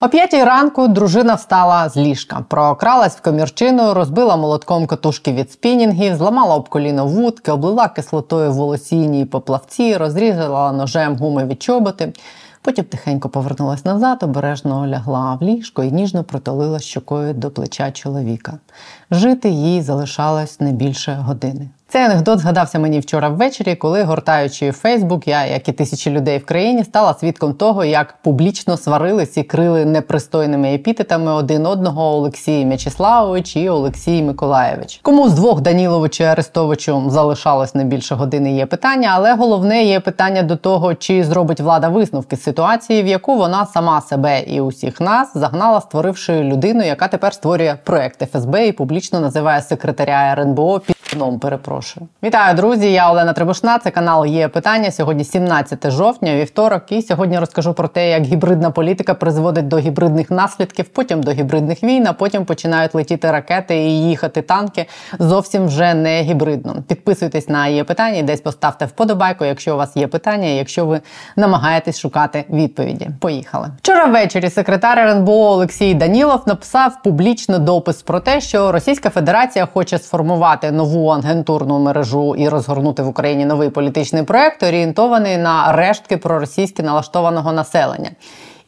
О п'ятій ранку дружина встала з ліжка, прокралась в комірчину, розбила молотком катушки від спінінгів, зламала об коліно вудки, облила кислотою волосінні поплавці, розрізала ножем гуми від чоботи. Потім тихенько повернулась назад, обережно лягла в ліжко і ніжно притулила щокою до плеча чоловіка. Жити їй залишалось не більше години. Цей анекдот згадався мені вчора ввечері, коли, гортаючи Фейсбук, я, як і тисячі людей в країні, стала свідком того, як публічно сварились і крили непристойними епітетами один одного Олексій М'ячеславович і Олексій Миколаєвич. Кому з двох Даніловичу і Арестовичу залишалось не більше години? Є питання, але головне є питання до того, чи зробить влада висновки з ситуації, в яку вона сама себе і усіх нас загнала, створивши людину, яка тепер створює проект ФСБ і публічно називає секретаря РНБО під перепрошую. Перепрошую, вітаю, друзі! Я Олена Требушна. Це канал є питання. Сьогодні 17 жовтня, вівторок. І сьогодні розкажу про те, як гібридна політика призводить до гібридних наслідків, потім до гібридних війн. а Потім починають летіти ракети і їхати танки зовсім вже не гібридно. Підписуйтесь на є питання, десь поставте вподобайку, якщо у вас є питання, якщо ви намагаєтесь шукати відповіді. Поїхали вчора ввечері. Секретар РНБО Олексій Данілов написав публічно допис про те, що Російська Федерація хоче сформувати нову агентурну агентурну мережу і розгорнути в Україні новий політичний проект, орієнтований на рештки проросійськи налаштованого населення.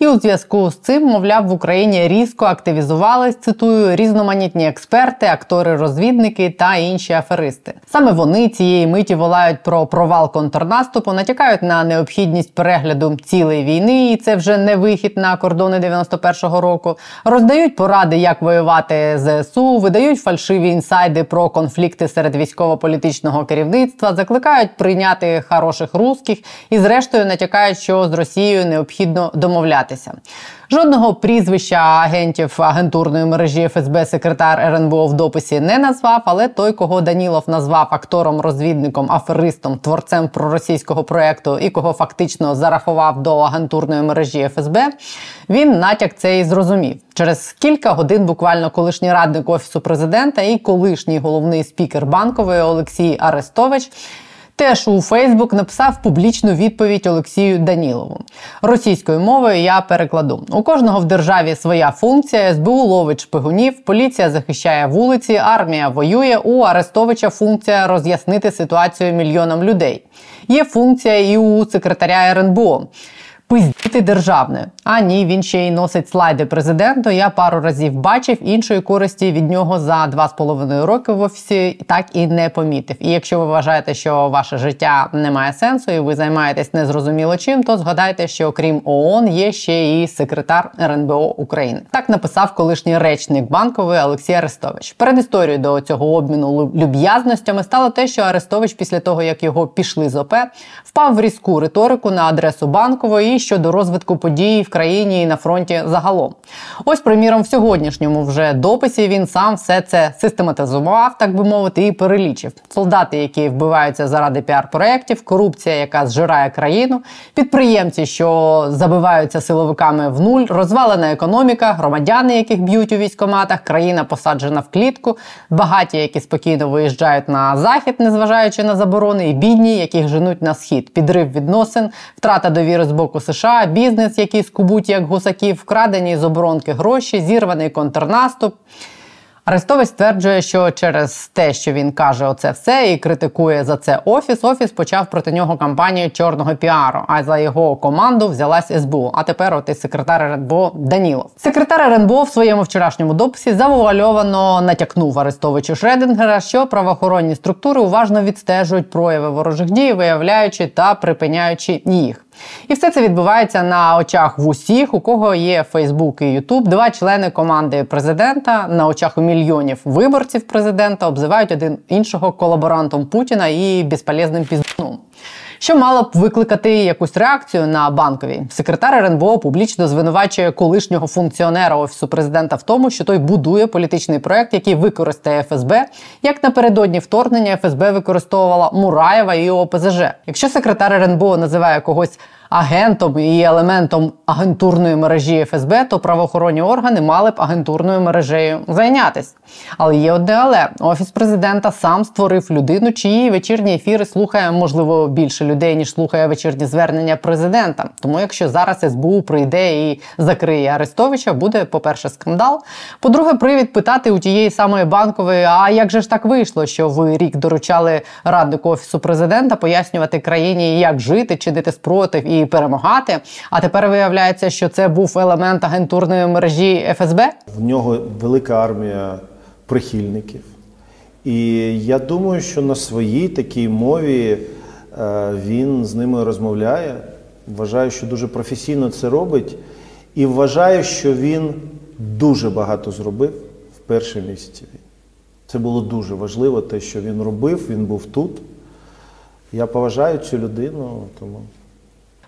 І у зв'язку з цим, мовляв, в Україні різко активізувались, цитую, різноманітні експерти, актори-розвідники та інші аферисти. Саме вони цієї миті волають про провал контрнаступу, натякають на необхідність перегляду цілої війни, і це вже не вихід на кордони 91-го року. Роздають поради, як воювати ЗСУ, видають фальшиві інсайди про конфлікти серед військово-політичного керівництва, закликають прийняти хороших русських і, зрештою, натякають, що з Росією необхідно домовляти домовлятися. Жодного прізвища агентів агентурної мережі ФСБ секретар РНБО в дописі не назвав, але той, кого Данілов назвав актором, розвідником, аферистом, творцем проросійського проекту і кого фактично зарахував до агентурної мережі ФСБ, він натяк цей зрозумів. Через кілька годин буквально колишній радник офісу президента і колишній головний спікер банкової Олексій Арестович теж у Фейсбук написав публічну відповідь Олексію Данілову. Російською мовою я перекладу: у кожного в державі своя функція. СБУ ловить шпигунів, поліція захищає вулиці, армія воює. У Арестовича функція роз'яснити ситуацію мільйонам людей. Є функція і у секретаря РНБО пиздіти державне. А ні, він ще й носить слайди президенту. Я пару разів бачив іншої користі від нього за два з половиною роки в офісі, так і не помітив. І якщо ви вважаєте, що ваше життя не має сенсу, і ви займаєтесь незрозуміло чим, то згадайте, що окрім ООН є ще і секретар РНБО України. Так написав колишній речник банкової Олексій Арестович. Перед історією до цього обміну люб'язностями стало те, що Арестович, після того як його пішли з ОП, впав в різку риторику на адресу банкової щодо розвитку подій в країні і на фронті загалом. Ось, приміром, в сьогоднішньому вже дописі він сам все це систематизував, так би мовити, і перелічив солдати, які вбиваються заради піар-проєктів, корупція, яка зжирає країну, підприємці, що забиваються силовиками в нуль, розвалена економіка, громадяни, яких б'ють у військоматах, країна посаджена в клітку, багаті, які спокійно виїжджають на захід, незважаючи на заборони, і бідні, яких женуть на схід, підрив відносин, втрата довіри з боку США, бізнес, який скубуть як гусаків, вкрадені з оборонки гроші, зірваний контрнаступ. Арестович стверджує, що через те, що він каже оце все і критикує за це офіс. Офіс почав проти нього кампанію чорного піару. А за його команду взялась СБУ. А тепер от і секретар РНБО Данілов. Секретар РНБО в своєму вчорашньому дописі завуальовано натякнув Арестовичу Шредингера, що правоохоронні структури уважно відстежують прояви ворожих дій, виявляючи та припиняючи їх. І все це відбувається на очах в усіх, у кого є Фейсбук і Ютуб. Два члени команди президента на очах у мільйонів виборців президента обзивають один іншого колаборантом Путіна і безполезним піздуном. Що мало б викликати якусь реакцію на банковій. Секретар РНБО публічно звинувачує колишнього функціонера офісу президента в тому, що той будує політичний проект, який використає ФСБ, як напередодні вторгнення ФСБ використовувала Мураєва і ОПЗЖ. Якщо секретар РНБО називає когось агентом і елементом агентурної мережі ФСБ, то правоохоронні органи мали б агентурною мережею зайнятися. Але є одне але офіс президента сам створив людину, чиї вечірні ефіри слухає можливо більше людей ніж слухає вечірні звернення президента. Тому, якщо зараз СБУ прийде і закриє Арестовича, буде по перше скандал. По-друге, привід питати у тієї самої банкової: а як же ж так вийшло, що ви рік доручали раднику офісу президента пояснювати країні, як жити, чинити спротив і перемагати? А тепер виявляється, що це був елемент агентурної мережі ФСБ. В нього велика армія прихильників. І я думаю, що на своїй такій мові е, він з ними розмовляє. Вважаю, що дуже професійно це робить. І вважаю, що він дуже багато зробив в перші місяці. Це було дуже важливо, те, що він робив, він був тут. Я поважаю цю людину, тому.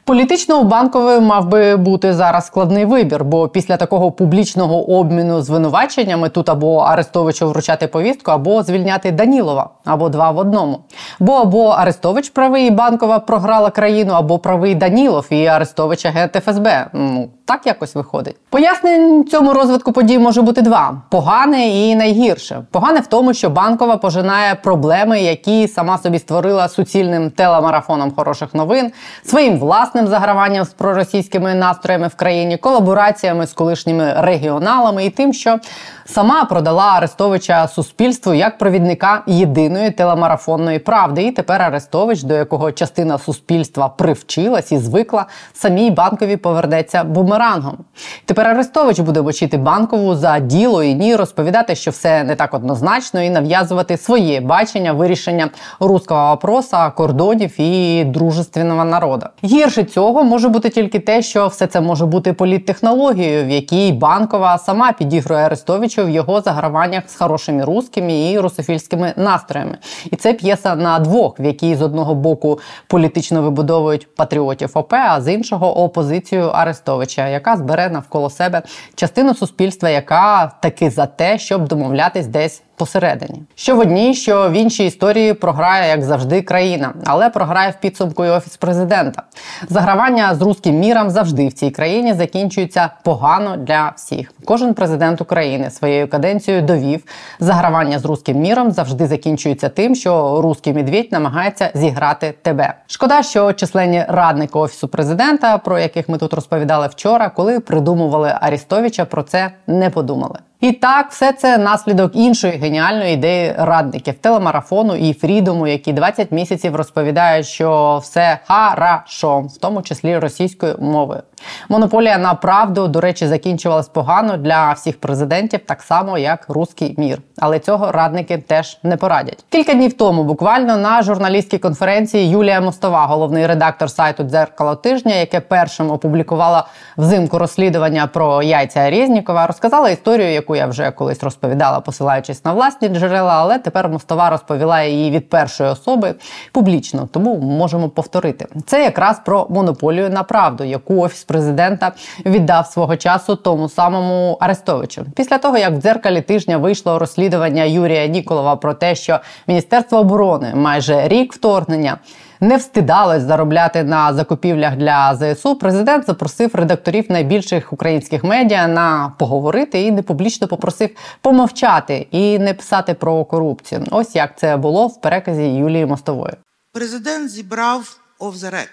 Політично у банкової мав би бути зараз складний вибір, бо після такого публічного обміну звинуваченнями тут або Арестовичу вручати повістку, або звільняти Данілова, або два в одному. Бо або Арестович правий і банкова програла країну, або правий Данілов і Арестович агент ФСБ. Ну так якось виходить. Пояснень цьому розвитку подій може бути два: погане і найгірше. Погане в тому, що банкова пожинає проблеми, які сама собі створила суцільним телемарафоном хороших новин, своїм власним заграванням з проросійськими настроями в країні, колабораціями з колишніми регіоналами і тим, що сама продала Арестовича суспільству як провідника єдиної телемарафонної правди. І тепер Арестович, до якого частина суспільства привчилась і звикла, самій банкові повернеться бумерангом. Тепер Арестович буде мочити банкову за діло і ні, розповідати, що все не так однозначно, і нав'язувати своє бачення вирішення руського вопроса, кордонів і дружественного народу. Гірше цього може бути тільки те, що все це може бути політтехнологією, в якій банкова сама підігрує Арестовичу в його заграваннях з хорошими русскими і русофільськими настроями. І це п'єса на двох, в якій з одного боку політично вибудовують патріотів ОП, а з іншого опозицію Арестовича, яка збере навколо себе частину суспільства, яка таки за те, щоб домовлятись десь посередині. Що в одній, що в іншій історії програє, як завжди, країна, але програє в підсумку і офіс президента. Загравання з руським міром завжди в цій країні закінчується погано для всіх. Кожен президент України своєю каденцією довів загравання з руським міром завжди закінчується тим, що руський медведь намагається зіграти тебе. Шкода, що численні радники офісу президента, про яких ми тут розповідали вчора, коли придумували Арістовича, про це не подумали. І так, все це наслідок іншої геніальної ідеї радників телемарафону і Фрідому, які 20 місяців розповідають, що все хорошо, в тому числі російською мовою. Монополія на правду, до речі, закінчувалась погано для всіх президентів, так само як руський мір. Але цього радники теж не порадять. Кілька днів тому, буквально на журналістській конференції Юлія Мостова, головний редактор сайту Дзеркало тижня, яке першим опублікувала взимку розслідування про яйця Резнікова, розказала історію, яку я вже колись розповідала, посилаючись на власні джерела, але тепер Мостова розповіла її від першої особи публічно, тому можемо повторити. Це якраз про монополію на правду, яку офіс президента віддав свого часу тому самому Арестовичу. Після того як в дзеркалі тижня вийшло розслідування Юрія Ніколова про те, що Міністерство оборони майже рік вторгнення. Не встидалось заробляти на закупівлях для ЗСУ. Президент запросив редакторів найбільших українських медіа на поговорити і не публічно попросив помовчати і не писати про корупцію. Ось як це було в переказі Юлії Мостової. Президент зібрав овзерек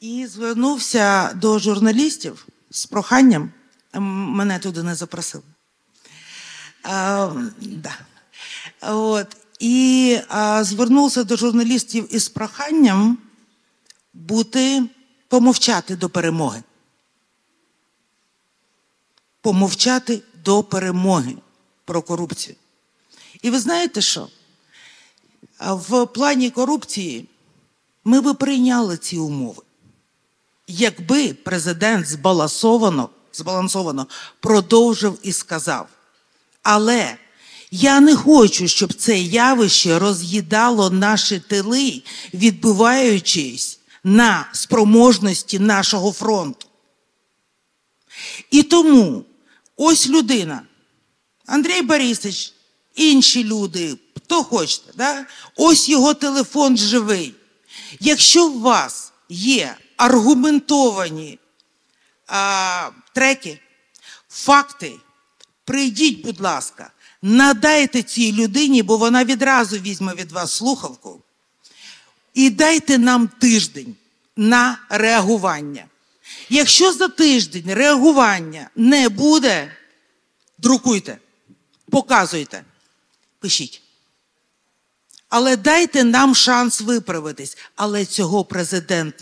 і звернувся до журналістів з проханням. Мене туди не запросили. А, да. От. І а, звернувся до журналістів із проханням бути помовчати до перемоги. Помовчати до перемоги про корупцію. І ви знаєте що? В плані корупції ми би прийняли ці умови якби президент збалансовано, збалансовано продовжив і сказав. Але я не хочу, щоб це явище роз'їдало наші тили, відбиваючись на спроможності нашого фронту. І тому ось людина, Андрій Борисович, інші люди, хто хочете, да? ось його телефон живий. Якщо у вас є аргументовані а, треки, факти, прийдіть, будь ласка, надайте цій людині, бо вона відразу візьме від вас слухавку. І дайте нам тиждень на реагування. Якщо за тиждень реагування не буде, друкуйте, показуйте, пишіть. Але дайте нам шанс виправитись. Але цього президент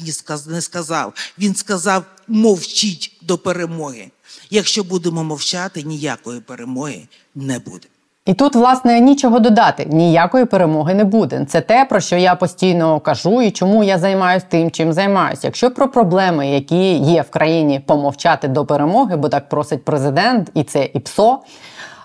не сказав. Він сказав: мовчіть до перемоги. Якщо будемо мовчати, ніякої перемоги не буде. І тут, власне, нічого додати, ніякої перемоги не буде. Це те, про що я постійно кажу, і чому я займаюся тим, чим займаюся. Якщо про проблеми, які є в країні, помовчати до перемоги, бо так просить президент, і це і ПСО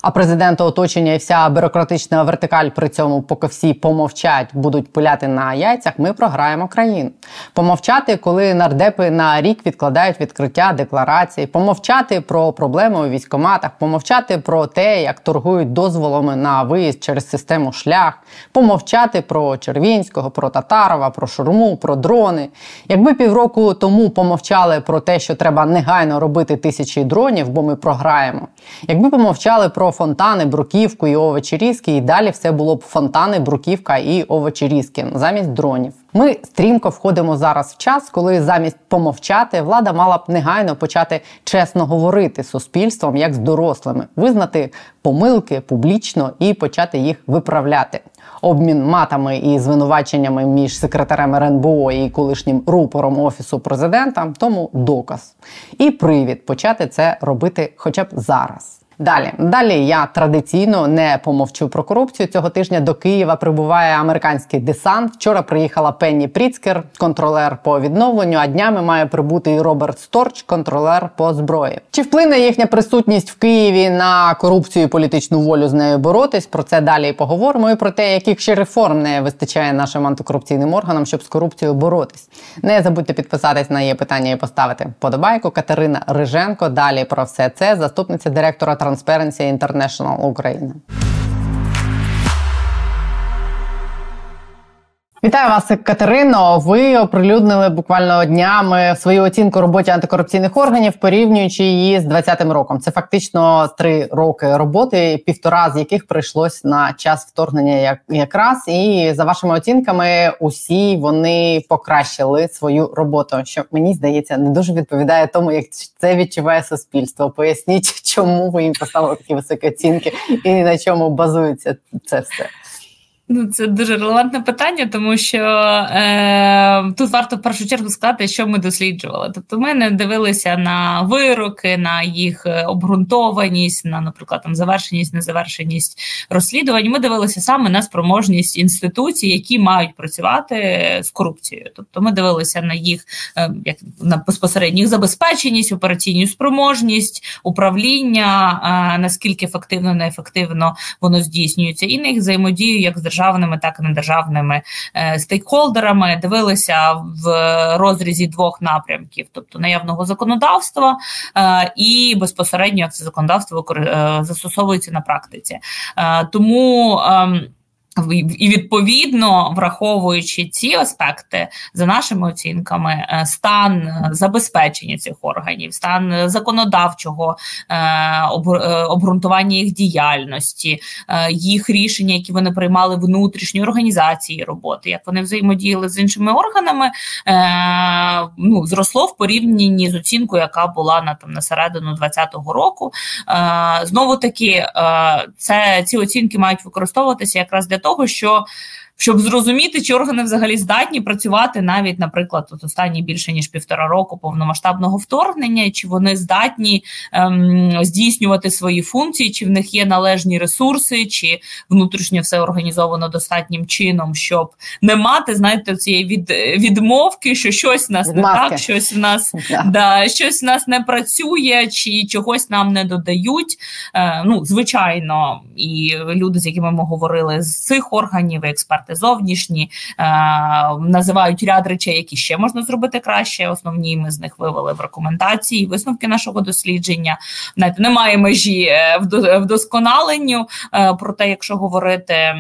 а президента оточення і вся бюрократична вертикаль при цьому, поки всі помовчать, будуть пуляти на яйцях, ми програємо країну. Помовчати, коли нардепи на рік відкладають відкриття декларації, помовчати про проблеми у військоматах, помовчати про те, як торгують дозволами на виїзд через систему шлях, помовчати про Червінського, про Татарова, про шурму, про дрони. Якби півроку тому помовчали про те, що треба негайно робити тисячі дронів, бо ми програємо. Якби помовчали про фонтани, бруківку і овочерізки, і далі все було б фонтани, бруківка і овочерізки замість дронів. Ми стрімко входимо зараз в час, коли замість помовчати влада мала б негайно почати чесно говорити з суспільством як з дорослими, визнати помилки публічно і почати їх виправляти. Обмін матами і звинуваченнями між секретарем РНБО і колишнім рупором офісу президента тому доказ і привід почати це робити, хоча б зараз. Далі далі я традиційно не помовчу про корупцію. Цього тижня до Києва прибуває американський десант. Вчора приїхала Пенні Пріцкер, контролер по відновленню. А днями має прибути і Роберт Сторч, контролер по зброї. Чи вплине їхня присутність в Києві на корупцію і політичну волю з нею боротись? Про це далі поговоримо. І про те, яких ще реформ не вистачає нашим антикорупційним органам, щоб з корупцією боротись. Не забудьте підписатись на її питання і поставити подобайку. Катерина Риженко. Далі про все це заступниця директора Transparency International Україна. Вітаю вас, Катерино. Ви оприлюднили буквально днями свою оцінку роботі антикорупційних органів, порівнюючи її з 20-м роком. Це фактично три роки роботи, півтора з яких прийшлось на час вторгнення, як якраз. І за вашими оцінками, усі вони покращили свою роботу. Що мені здається, не дуже відповідає тому, як це відчуває суспільство. Поясніть, чому ви їм поставили такі високі оцінки, і на чому базується це все. Ну, це дуже релевантне питання, тому що е, тут варто в першу чергу сказати, що ми досліджували. Тобто, ми не дивилися на вироки, на їх е, обґрунтованість, на, наприклад, там завершеність, незавершеність розслідувань. Ми дивилися саме на спроможність інституцій, які мають працювати з корупцією. Тобто, ми дивилися на їх е, як на безпосередню забезпеченість, операційну спроможність, управління, е, наскільки ефективно, неефективно воно здійснюється, і на їх взаємодію як з державними, так і недержавними е, стейкхолдерами, дивилися в розрізі двох напрямків: тобто наявного законодавства е, і безпосередньо як це законодавство е, застосовується на практиці. Тому ем, і відповідно враховуючи ці аспекти, за нашими оцінками, е, стан е, забезпечення цих органів, стан законодавчого е, обґрунтування їх діяльності, їх рішення, які вони приймали внутрішньої організації роботи, як вони взаємодіяли з іншими органами, ну зросло в порівнянні з оцінкою, яка була на там на середину 2020 року. Знову таки, це ці оцінки мають використовуватися якраз для того, що щоб зрозуміти, чи органи взагалі здатні працювати навіть, наприклад, от останні більше ніж півтора року повномасштабного вторгнення, чи вони здатні ем, здійснювати свої функції, чи в них є належні ресурси, чи внутрішньо все організовано достатнім чином, щоб не мати, знаєте, цієї від, відмовки, що щось в нас не так, щось в нас yeah. да, щось в нас не працює, чи чогось нам не додають. Е, ну, звичайно, і люди, з якими ми говорили з цих органів, експерти зовнішні, е, називають ряд речей, які ще можна зробити краще. Основні ми з них вивели в рекомендації, висновки нашого дослідження. Навіть немає межі е, вдосконаленню. Е, проте, якщо говорити.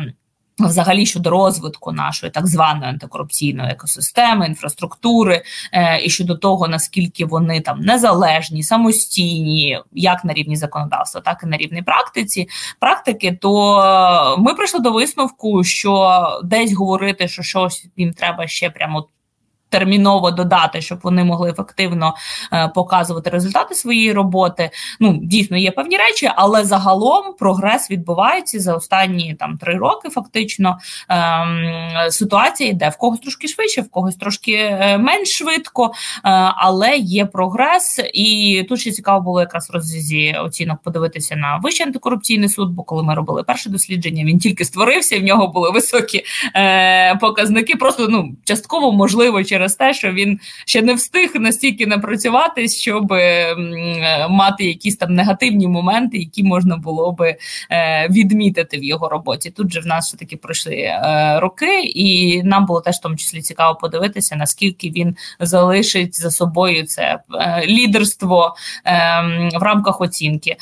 Взагалі щодо розвитку нашої так званої антикорупційної екосистеми, інфраструктури, е, і щодо того, наскільки вони там незалежні, самостійні, як на рівні законодавства, так і на рівні практиці практики, то ми прийшли до висновку, що десь говорити, що щось їм треба ще прямо терміново додати, щоб вони могли ефективно е, показувати результати своєї роботи. Ну дійсно є певні речі, але загалом прогрес відбувається за останні там три роки. Фактично ем, ситуація йде в когось трошки швидше, в когось трошки е, менш швидко, е, але є прогрес. І тут ще цікаво було якраз розрізі оцінок подивитися на вищий антикорупційний суд. Бо коли ми робили перше дослідження, він тільки створився. В нього були високі е, показники. Просто ну частково можливо через через те, що він ще не встиг настільки напрацюватись, щоб мати якісь там негативні моменти, які можна було би е, відмітити в його роботі. Тут же в нас все таки пройшли е, роки, і нам було теж в тому числі цікаво подивитися, наскільки він залишить за собою це е, лідерство в рамках оцінки.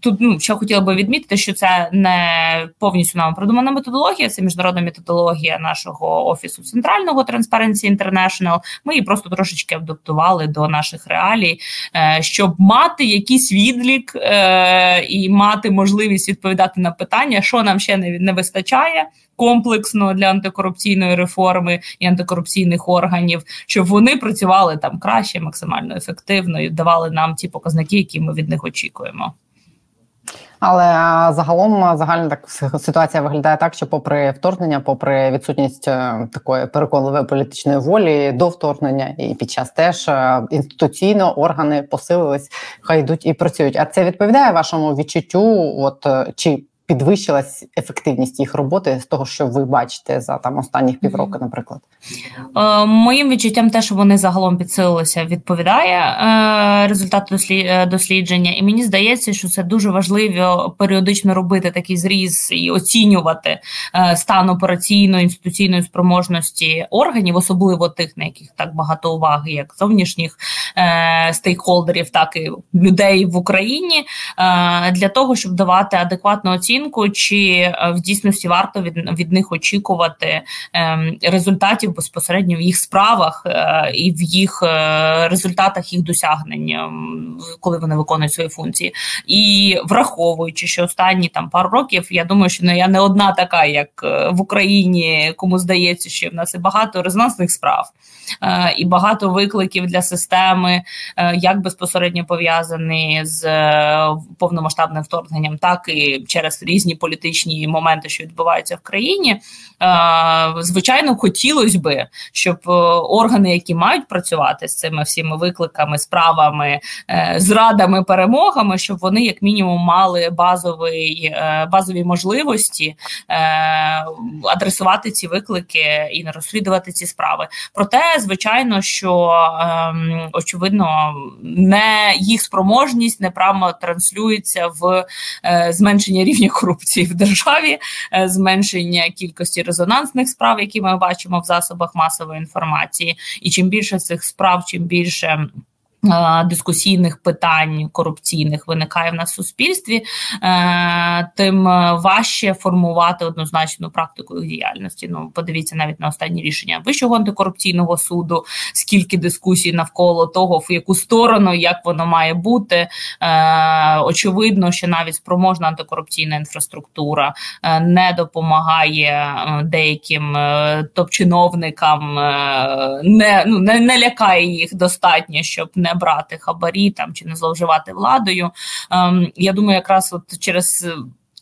Тут ну що хотіла би відмітити, що це не повністю нам продумана методологія, це міжнародна методологія нашого офісу центрального Transparency International, International, Ми її просто трошечки адаптували до наших реалій, е, щоб мати якийсь відлік е, і мати можливість відповідати на питання, що нам ще не вистачає. Комплексно для антикорупційної реформи і антикорупційних органів, щоб вони працювали там краще, максимально ефективно і давали нам ті показники, які ми від них очікуємо. Але загалом загальна так ситуація виглядає так, що, попри вторгнення, попри відсутність е, такої переконливої політичної волі до вторгнення, і під час теж е, інституційно органи посилились, хай йдуть і працюють. А це відповідає вашому відчуттю? От е, чи підвищилась ефективність їх роботи з того, що ви бачите за там останніх півроку, наприклад? Е, моїм відчуттям, те, що вони загалом підсилилися, відповідає е, результату е, дослідження, і мені здається, що це дуже важливо періодично робити такий зріз і оцінювати е, стан операційної інституційної спроможності органів, особливо тих, на яких так багато уваги, як зовнішніх е, стейкхолдерів, так і людей в Україні, е, для того, щоб давати адекватну оцінку оцінку, чи е, в дійсності варто від від них очікувати ем, результатів безпосередньо в їх справах е, і в їх е, результатах їх досягнень, ем, коли вони виконують свої функції, і враховуючи, що останні там пару років, я думаю, що я не одна така, як в Україні, кому здається, що в нас і багато резонансних справ і багато викликів для системи, як безпосередньо пов'язані з повномасштабним вторгненням, так і через різні політичні моменти, що відбуваються в країні. Е, звичайно, хотілося би, щоб е, органи, які мають працювати з цими всіми викликами, справами, е, зрадами, перемогами, щоб вони як мінімум мали базовий базові можливості адресувати ці виклики і не розслідувати ці справи. Проте, звичайно, що ем, очевидно, не їх спроможність не прямо транслюється в зменшення рівня корупції в державі, е, зменшення кількості резонансних справ, які ми бачимо в засобах масової інформації, і чим більше цих справ, чим більше. Дискусійних питань корупційних виникає в нас в суспільстві, е, тим важче формувати однозначну практику діяльності. Ну, подивіться навіть на останні рішення Вищого антикорупційного суду, скільки дискусій навколо того, в яку сторону як воно має бути. Е, очевидно, що навіть спроможна антикорупційна інфраструктура е, не допомагає деяким топ-чиновникам, не ну не, не лякає їх достатньо, щоб не не брати хабарі там чи не зловживати владою. Ем, Я думаю, якраз от через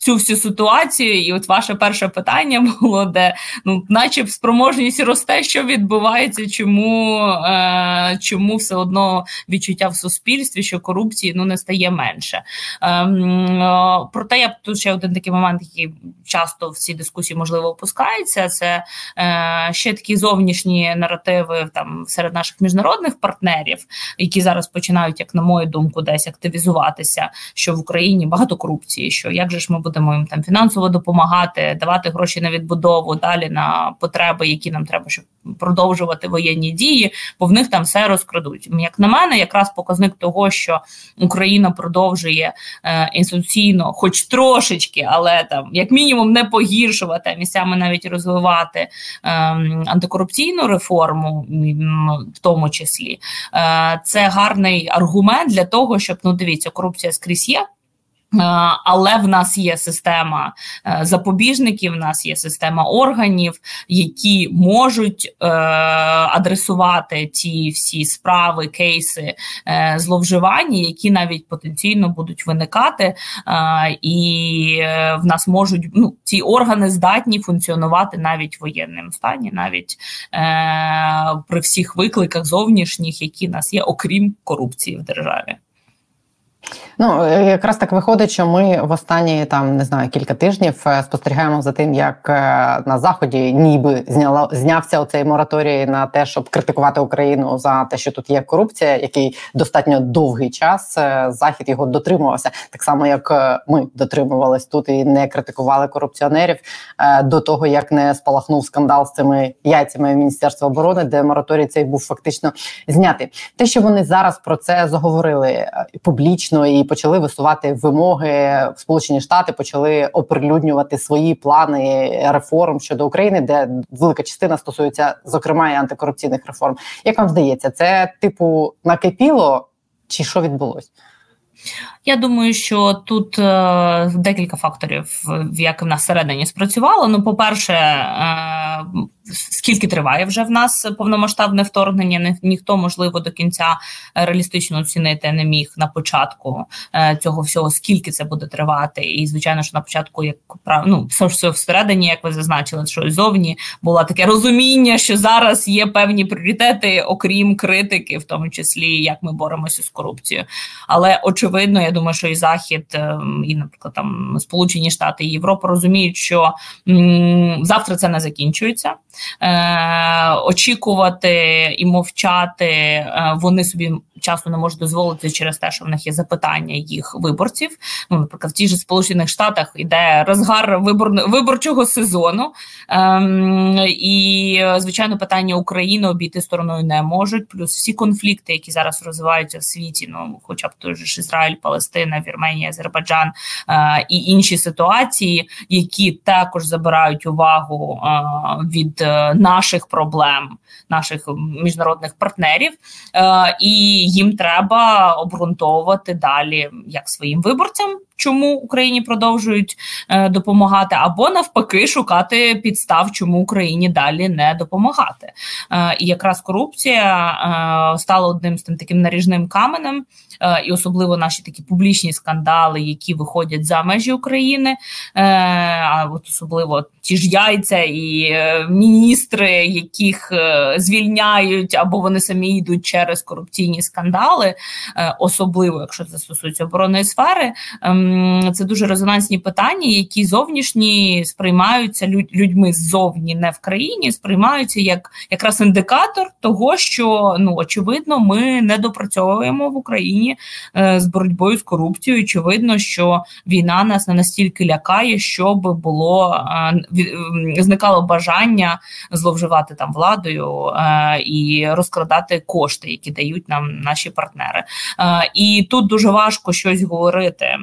цю всю ситуацію, і от ваше перше питання було, де ну, наче спроможність росте, що відбувається, чому е, чому все одно відчуття в суспільстві, що корупції ну не стає менше. Е, е, проте я тут ще один такий момент, який часто в цій дискусії можливо опускається. Це е, ще такі зовнішні наративи там серед наших міжнародних партнерів, які зараз починають, як на мою думку, десь активізуватися, що в Україні багато корупції, що як же ж ми будемо будемо їм там фінансово допомагати, давати гроші на відбудову далі на потреби, які нам треба, щоб продовжувати воєнні дії, бо в них там все розкрадуть. Як на мене, якраз показник того, що Україна продовжує е, інституційно, хоч трошечки, але там як мінімум не погіршувати, місцями навіть розвивати е, антикорупційну реформу, в тому числі, е, це гарний аргумент для того, щоб ну дивіться, корупція скрізь є. Е, але в нас є система е, запобіжників, в нас є система органів, які можуть е, адресувати ті всі справи, кейси зловживання, які навіть потенційно будуть виникати, і в нас можуть ну, ці органи здатні функціонувати навіть в воєнному стані, навіть при всіх викликах зовнішніх, які в нас є, окрім корупції в державі. Ну е, якраз так виходить, що ми в останні там не знаю кілька тижнів е, спостерігаємо за тим, як е, на заході ніби зняло знявся оцей мораторій на те, щоб критикувати Україну за те, що тут є корупція, який достатньо довгий час захід його дотримувався, так само як ми дотримувались тут і не критикували корупціонерів до того, як не спалахнув скандал з цими яйцями Міністерства оборони, де мораторій цей був фактично знятий. Те, що вони зараз про це заговорили публічно і почали висувати вимоги Сполучені Штати, почали оприлюднювати свої плани реформ щодо України, де велика частина стосується зокрема і антикорупційних реформ. Як вам здається, це типу накипіло, чи що відбулось? Я думаю, що тут е, декілька факторів, як в нас всередині спрацювало. Ну, по-перше, е, скільки триває вже в нас повномасштабне вторгнення, Ні, ніхто можливо до кінця реалістично оцінити не міг на початку е, цього всього, скільки це буде тривати. І звичайно, що на початку, як ну, все всередині, як ви зазначили, що зовні було таке розуміння, що зараз є певні пріоритети, окрім критики, в тому числі як ми боремося з корупцією. Але очевидно, я думаю, що і Захід, ем, і, наприклад, там Сполучені Штати і Європа розуміють, що завтра це не закінчується. Е, Очікувати і мовчати е, вони собі часто не можуть дозволити через те, що в них є запитання їх виборців. Ну, наприклад, в тих же сполучених штатах йде розгар вибор, виборчого сезону, ем, і звичайно, питання України обійти стороною не можуть. Плюс всі конфлікти, які зараз розвиваються в світі, ну хоча б той же Ізраїль, Палестина, Вірменія, Азербайджан е, і інші ситуації, які також забирають увагу е, від е, наших проблем, наших міжнародних партнерів. Е, і їм треба обґрунтовувати далі як своїм виборцям, чому Україні продовжують е, допомагати, або навпаки шукати підстав, чому Україні далі не допомагати. Е, і якраз корупція е, стала одним з тим таким наріжним каменем. Е, і особливо наші такі публічні скандали, які виходять за межі України, е, а от особливо ті ж яйця і е, міністри, яких звільняють або вони самі йдуть через корупційні скандали, особливо якщо це стосується оборонної сфери. Це дуже резонансні питання, які зовнішні сприймаються людьми ззовні, не в країні, сприймаються як якраз індикатор того, що ну очевидно ми не допрацьовуємо в Україні е, з боротьбою з корупцією. Очевидно, що війна нас не настільки лякає, щоб було е, зникало бажання зловживати там владою е, і розкрадати кошти, які дають нам наші партнери. І тут дуже важко щось говорити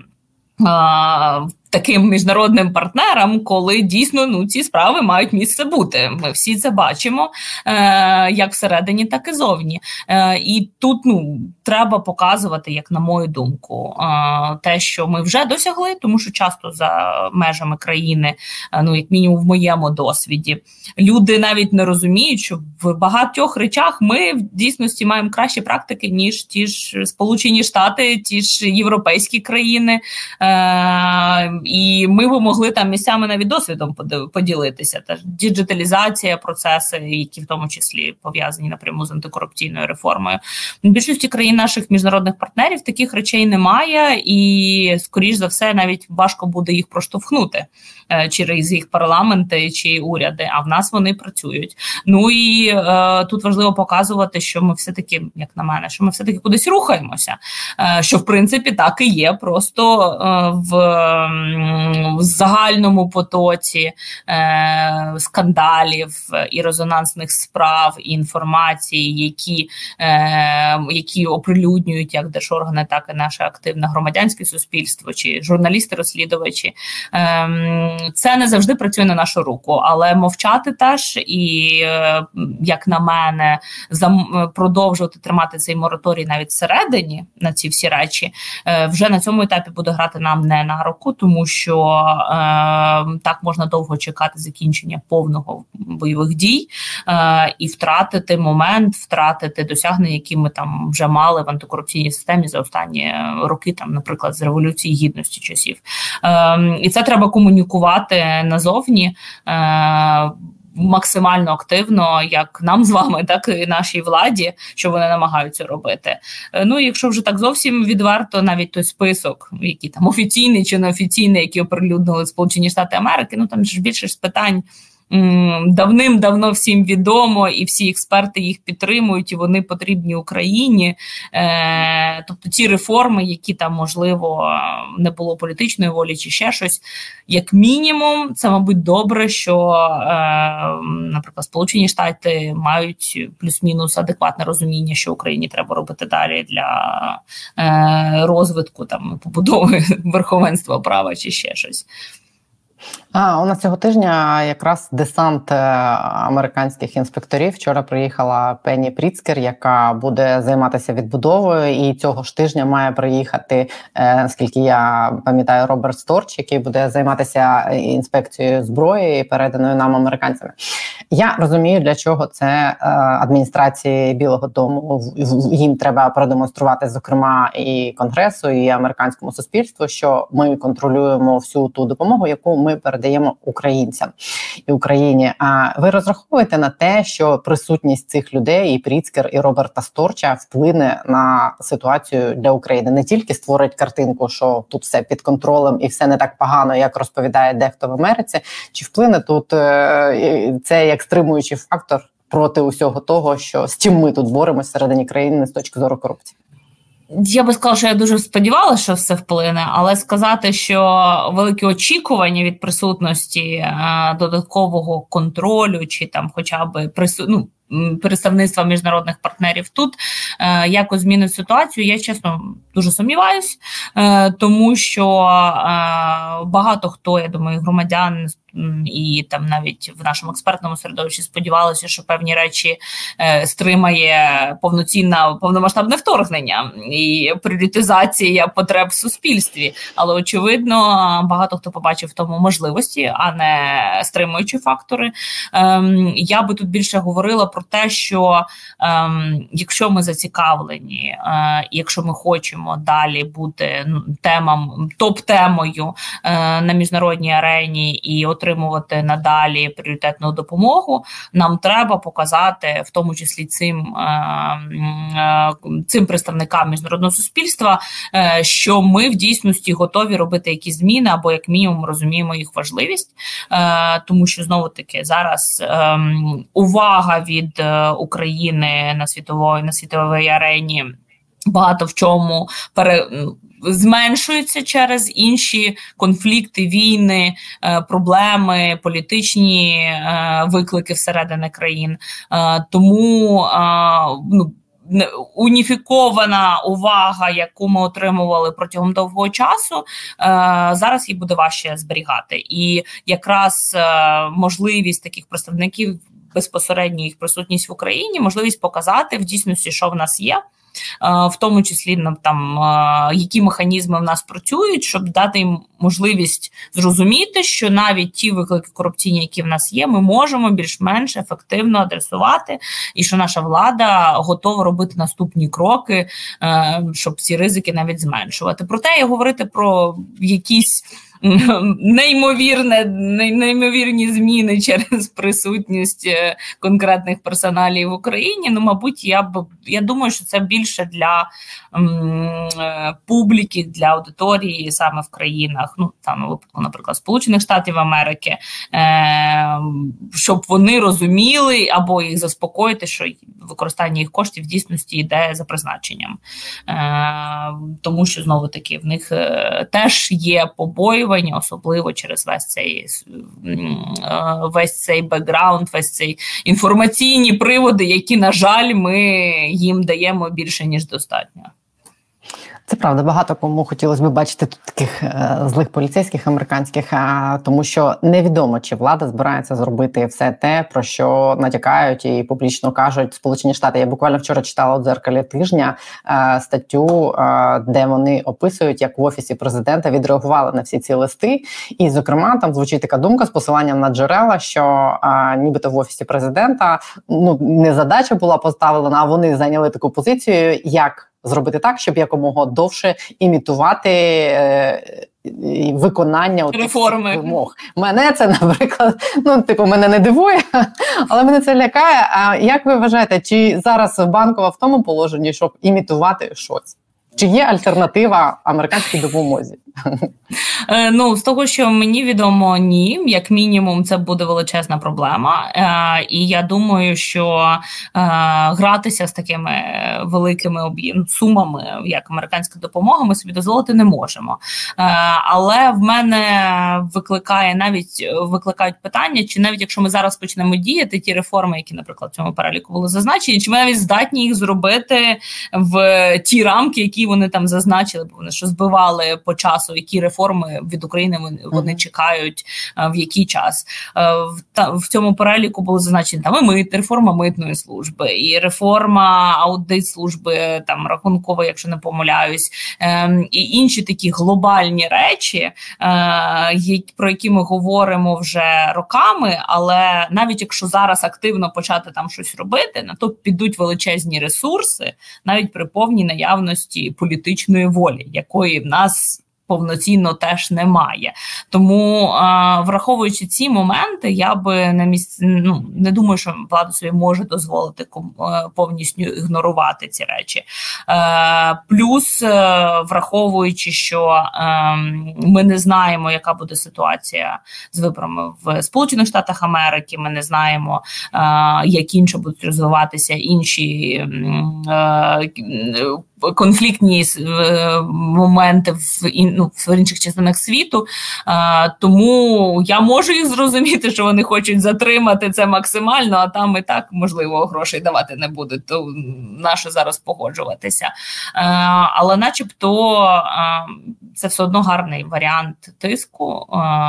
啊 таким міжнародним партнерам, коли дійсно ну ці справи мають місце бути. Ми всі це бачимо е, як всередині, так і зовні. Е, І тут ну треба показувати, як на мою думку, е, те, що ми вже досягли, тому що часто за межами країни, ну як мінімум в моєму досвіді, люди навіть не розуміють, що в багатьох речах ми в дійсності маємо кращі практики ніж ті ж Сполучені Штати, ті ж європейські країни. І ми б могли там місцями навіть досвідом поділитися. Та діджиталізація процеси, які в тому числі пов'язані напряму з антикорупційною реформою. В більшості країн наших міжнародних партнерів таких речей немає, і скоріш за все навіть важко буде їх проштовхнути е, через їх парламенти чи уряди. А в нас вони працюють. Ну і е, тут важливо показувати, що ми все таки, як на мене, що ми все таки кудись рухаємося. Е, що в принципі так і є, просто е, в в загальному потоці е, скандалів і резонансних справ і інформації, які е, які оприлюднюють як держоргани, так і наше активне громадянське суспільство чи журналісти-розслідувачі. Е, це не завжди працює на нашу руку, але мовчати теж і, е, як на мене, продовжувати тримати цей мораторій навіть всередині на ці всі речі, е, вже на цьому етапі буде грати нам не на руку, тому що е, так можна довго чекати закінчення повного бойових дій е, і втратити момент, втратити досягнення, які ми там вже мали в антикорупційній системі за останні роки, там, наприклад, з революції гідності часів. Е, і це треба комунікувати назовні. Е, максимально активно, як нам з вами, так і нашій владі, що вони намагаються робити. Е, ну якщо вже так зовсім відверто, навіть той список, який там офіційний чи неофіційний, які оприлюднили Сполучені Штати Америки, ну там ж більше ж питань давним-давно всім відомо, і всі експерти їх підтримують, і вони потрібні Україні. Е, тобто ті реформи, які там можливо не було політичної волі, чи ще щось, як мінімум, це мабуть добре, що, е, наприклад, Сполучені Штати мають плюс-мінус адекватне розуміння, що Україні треба робити далі для е, розвитку там побудови верховенства права чи ще щось. А у нас цього тижня якраз десант е, американських інспекторів. Вчора приїхала Пенні Пріцкер, яка буде займатися відбудовою, і цього ж тижня має приїхати, е, наскільки я пам'ятаю, Роберт Сторч, який буде займатися інспекцією зброї, переданою нам американцями. Я розумію, для чого це е, адміністрації Білого Дому їм треба продемонструвати, зокрема, і конгресу, і американському суспільству, що ми контролюємо всю ту допомогу, яку ми передаємо українцям і Україні. А ви розраховуєте на те, що присутність цих людей, і Пріцкер, і Роберта Сторча вплине на ситуацію для України, не тільки створить картинку, що тут все під контролем і все не так погано, як розповідає дехто в Америці, чи вплине тут е, це як стримуючий фактор проти усього того, що з чим ми тут боремося всередині країни з точки зору корупції. Я би сказала, що я дуже сподівалася, що все вплине, але сказати, що великі очікування від присутності е, додаткового контролю, чи там, хоча б прису... ну, представництва міжнародних партнерів тут е, якось змінить ситуацію. Я чесно дуже сумніваюсь, е, тому що е, багато хто я думаю, громадян і там навіть в нашому експертному середовищі сподівалися, що певні речі е, стримає повноцінне повномасштабне вторгнення і пріоритизація потреб в суспільстві. Але очевидно, багато хто побачив в тому можливості, а не стримуючі фактори. Ем, я би тут більше говорила про те, що ем, якщо ми зацікавлені, е, якщо ми хочемо далі бути ну, темам топ-темою е, на міжнародній арені і отримувати надалі пріоритетну допомогу. Нам треба показати, в тому числі цим е, е, цим представникам міжнародного суспільства, е, що ми в дійсності готові робити якісь зміни або як мінімум розуміємо їх важливість, тому що знову таки зараз увага від України на світової на світовій арені. Багато в чому пере зменшується через інші конфлікти, війни, е, проблеми, політичні е, виклики всередини країн. Е, тому ну. Уніфікована увага, яку ми отримували протягом довгого часу, зараз її буде важче зберігати, і якраз можливість таких представників безпосередньо їх присутність в Україні, можливість показати в дійсності, що в нас є в тому числі там які механізми в нас працюють, щоб дати їм можливість зрозуміти, що навіть ті виклики корупційні, які в нас є, ми можемо більш-менш ефективно адресувати, і що наша влада готова робити наступні кроки, е, щоб ці ризики навіть зменшувати. Проте говорити про якісь неймовірне, неймовірні зміни через присутність е, конкретних персоналів в Україні. Ну, мабуть, я б я думаю, що це більше для м, е, публіки, для аудиторії саме в країнах, ну там випадку, наприклад, Сполучених Штатів Америки, е, щоб вони розуміли або їх заспокоїти, що використання їх коштів в дійсності йде за призначенням, е, тому що знову таки в них е, теж є побоювання підозрювані, особливо через весь цей весь цей бекграунд, весь цей інформаційні приводи, які, на жаль, ми їм даємо більше ніж достатньо. Це правда, багато кому хотілося б бачити тут таких е, злих поліцейських американських, тому що невідомо, чи влада збирається зробити все те, про що натякають і публічно кажуть Сполучені Штати. Я буквально вчора читала у дзеркалі тижня е, статтю, е, де вони описують, як в офісі президента відреагували на всі ці листи. І, зокрема, там звучить така думка з посиланням на джерела, що нібито в офісі президента ну не задача була поставлена, а вони зайняли таку позицію, як зробити так, щоб якомога довше імітувати е, виконання реформи вимог. Мене це, наприклад, ну типу, мене не дивує, але мене це лякає. А як ви вважаєте, чи зараз банкова в тому положенні, щоб імітувати щось? Чи є альтернатива американській допомозі? Е, ну, з того, що мені відомо, ні, як мінімум, це буде величезна проблема. Е, і я думаю, що е, гратися з такими великими сумами, як американська допомога, ми собі дозволити не можемо. Але в мене викликає навіть викликають питання, чи навіть якщо ми зараз почнемо діяти, ті реформи, які, наприклад, в цьому переліку були зазначені, чи ми навіть здатні їх зробити в ті рамки, які вони там зазначили, бо вони що збивали по часу, які реформи від України вони, вони чекають, в який час в та в цьому переліку було зазначені там і мит, реформа митної служби, і реформа аудит служби, там рахункова, якщо не помиляюсь, ем, і інші такі глобальні речі, е, про які ми говоримо вже роками. Але навіть якщо зараз активно почати там щось робити, на то підуть величезні ресурси, навіть при повній наявності політичної волі, якої в нас повноцінно теж немає. Тому, а, враховуючи ці моменти, я би на місці ну не думаю, що влада собі може дозволити е, повністю ігнорувати ці речі. Е, Плюс, е, враховуючи, що е, ми не знаємо, яка буде ситуація з виборами в Сполучених Штатах Америки. Ми не знаємо, як інше будуть розвиватися інші. Е, конфліктні е, моменти в ну, в інших частинах світу. Тому я можу їх зрозуміти, що вони хочуть затримати це максимально, а там і так можливо грошей давати не будуть. То наше зараз погоджуватися. Але, начебто, це все одно гарний варіант тиску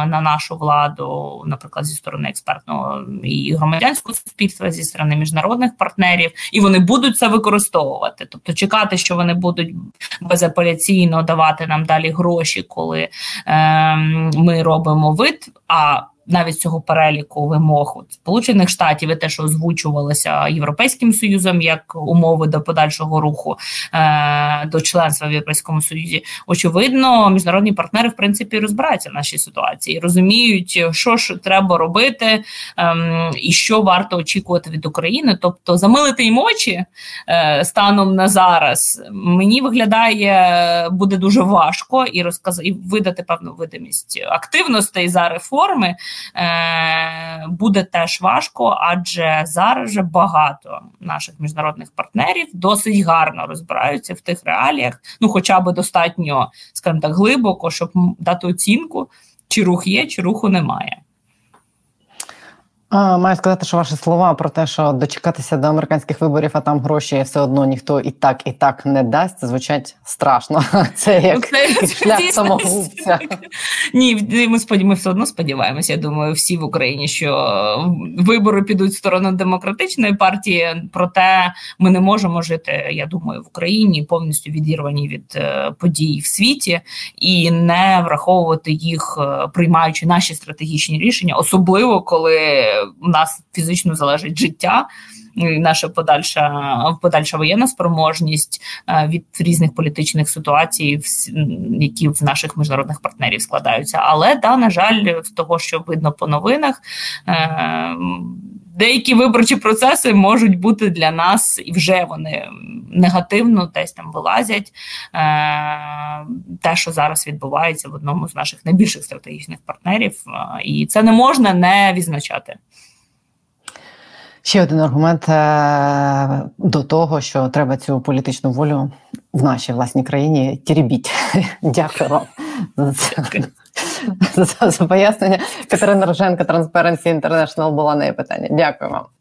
на нашу владу, наприклад, зі сторони експертного і громадянського суспільства, зі сторони міжнародних партнерів, і вони будуть це використовувати, тобто чекати, що вони будуть безапеляційно давати нам далі гроші, коли е, ми робимо вид. а навіть цього переліку вимог от, Сполучених Штатів і те, що озвучувалося Європейським Союзом як умови до подальшого руху е, до членства в Європейському Союзі, очевидно, міжнародні партнери в принципі розбираються в нашій ситуації, розуміють, що ж треба робити е, і що варто очікувати від України. Тобто, замилити їм очі е, станом на зараз мені виглядає буде дуже важко і розказати і видати певну видимість активностей за реформи. Е, буде теж важко, адже зараз вже багато наших міжнародних партнерів досить гарно розбираються в тих реаліях, ну хоча б достатньо, скажімо так, глибоко, щоб дати оцінку, чи рух є, чи руху немає. Маю сказати, що ваші слова про те, що дочекатися до американських виборів, а там гроші все одно ніхто і так, і так не дасть. звучать страшно. Це як це, шлях самогубця. Ні, ми сподів... ми все одно сподіваємося. Я думаю, всі в Україні, що вибори підуть в сторону демократичної партії. Проте ми не можемо жити. Я думаю, в Україні повністю відірвані від е, подій в світі і не враховувати їх, е, приймаючи наші стратегічні рішення, особливо коли у нас фізично залежить життя. Наша подальша подальша воєнна спроможність е, від різних політичних ситуацій, які в наших міжнародних партнерів складаються. Але да, на жаль, з того, що видно по новинах, е, деякі виборчі процеси можуть бути для нас і вже вони негативно десь там вилазять. Е, те, що зараз відбувається в одному з наших найбільших стратегічних партнерів, і це не можна не відзначати. Ще один аргумент е, до того, що треба цю політичну волю в нашій власній країні тірібіть. Дякую вам за це. за, за пояснення. Катерина Роженко, Transparency International була неї питання. Дякую вам.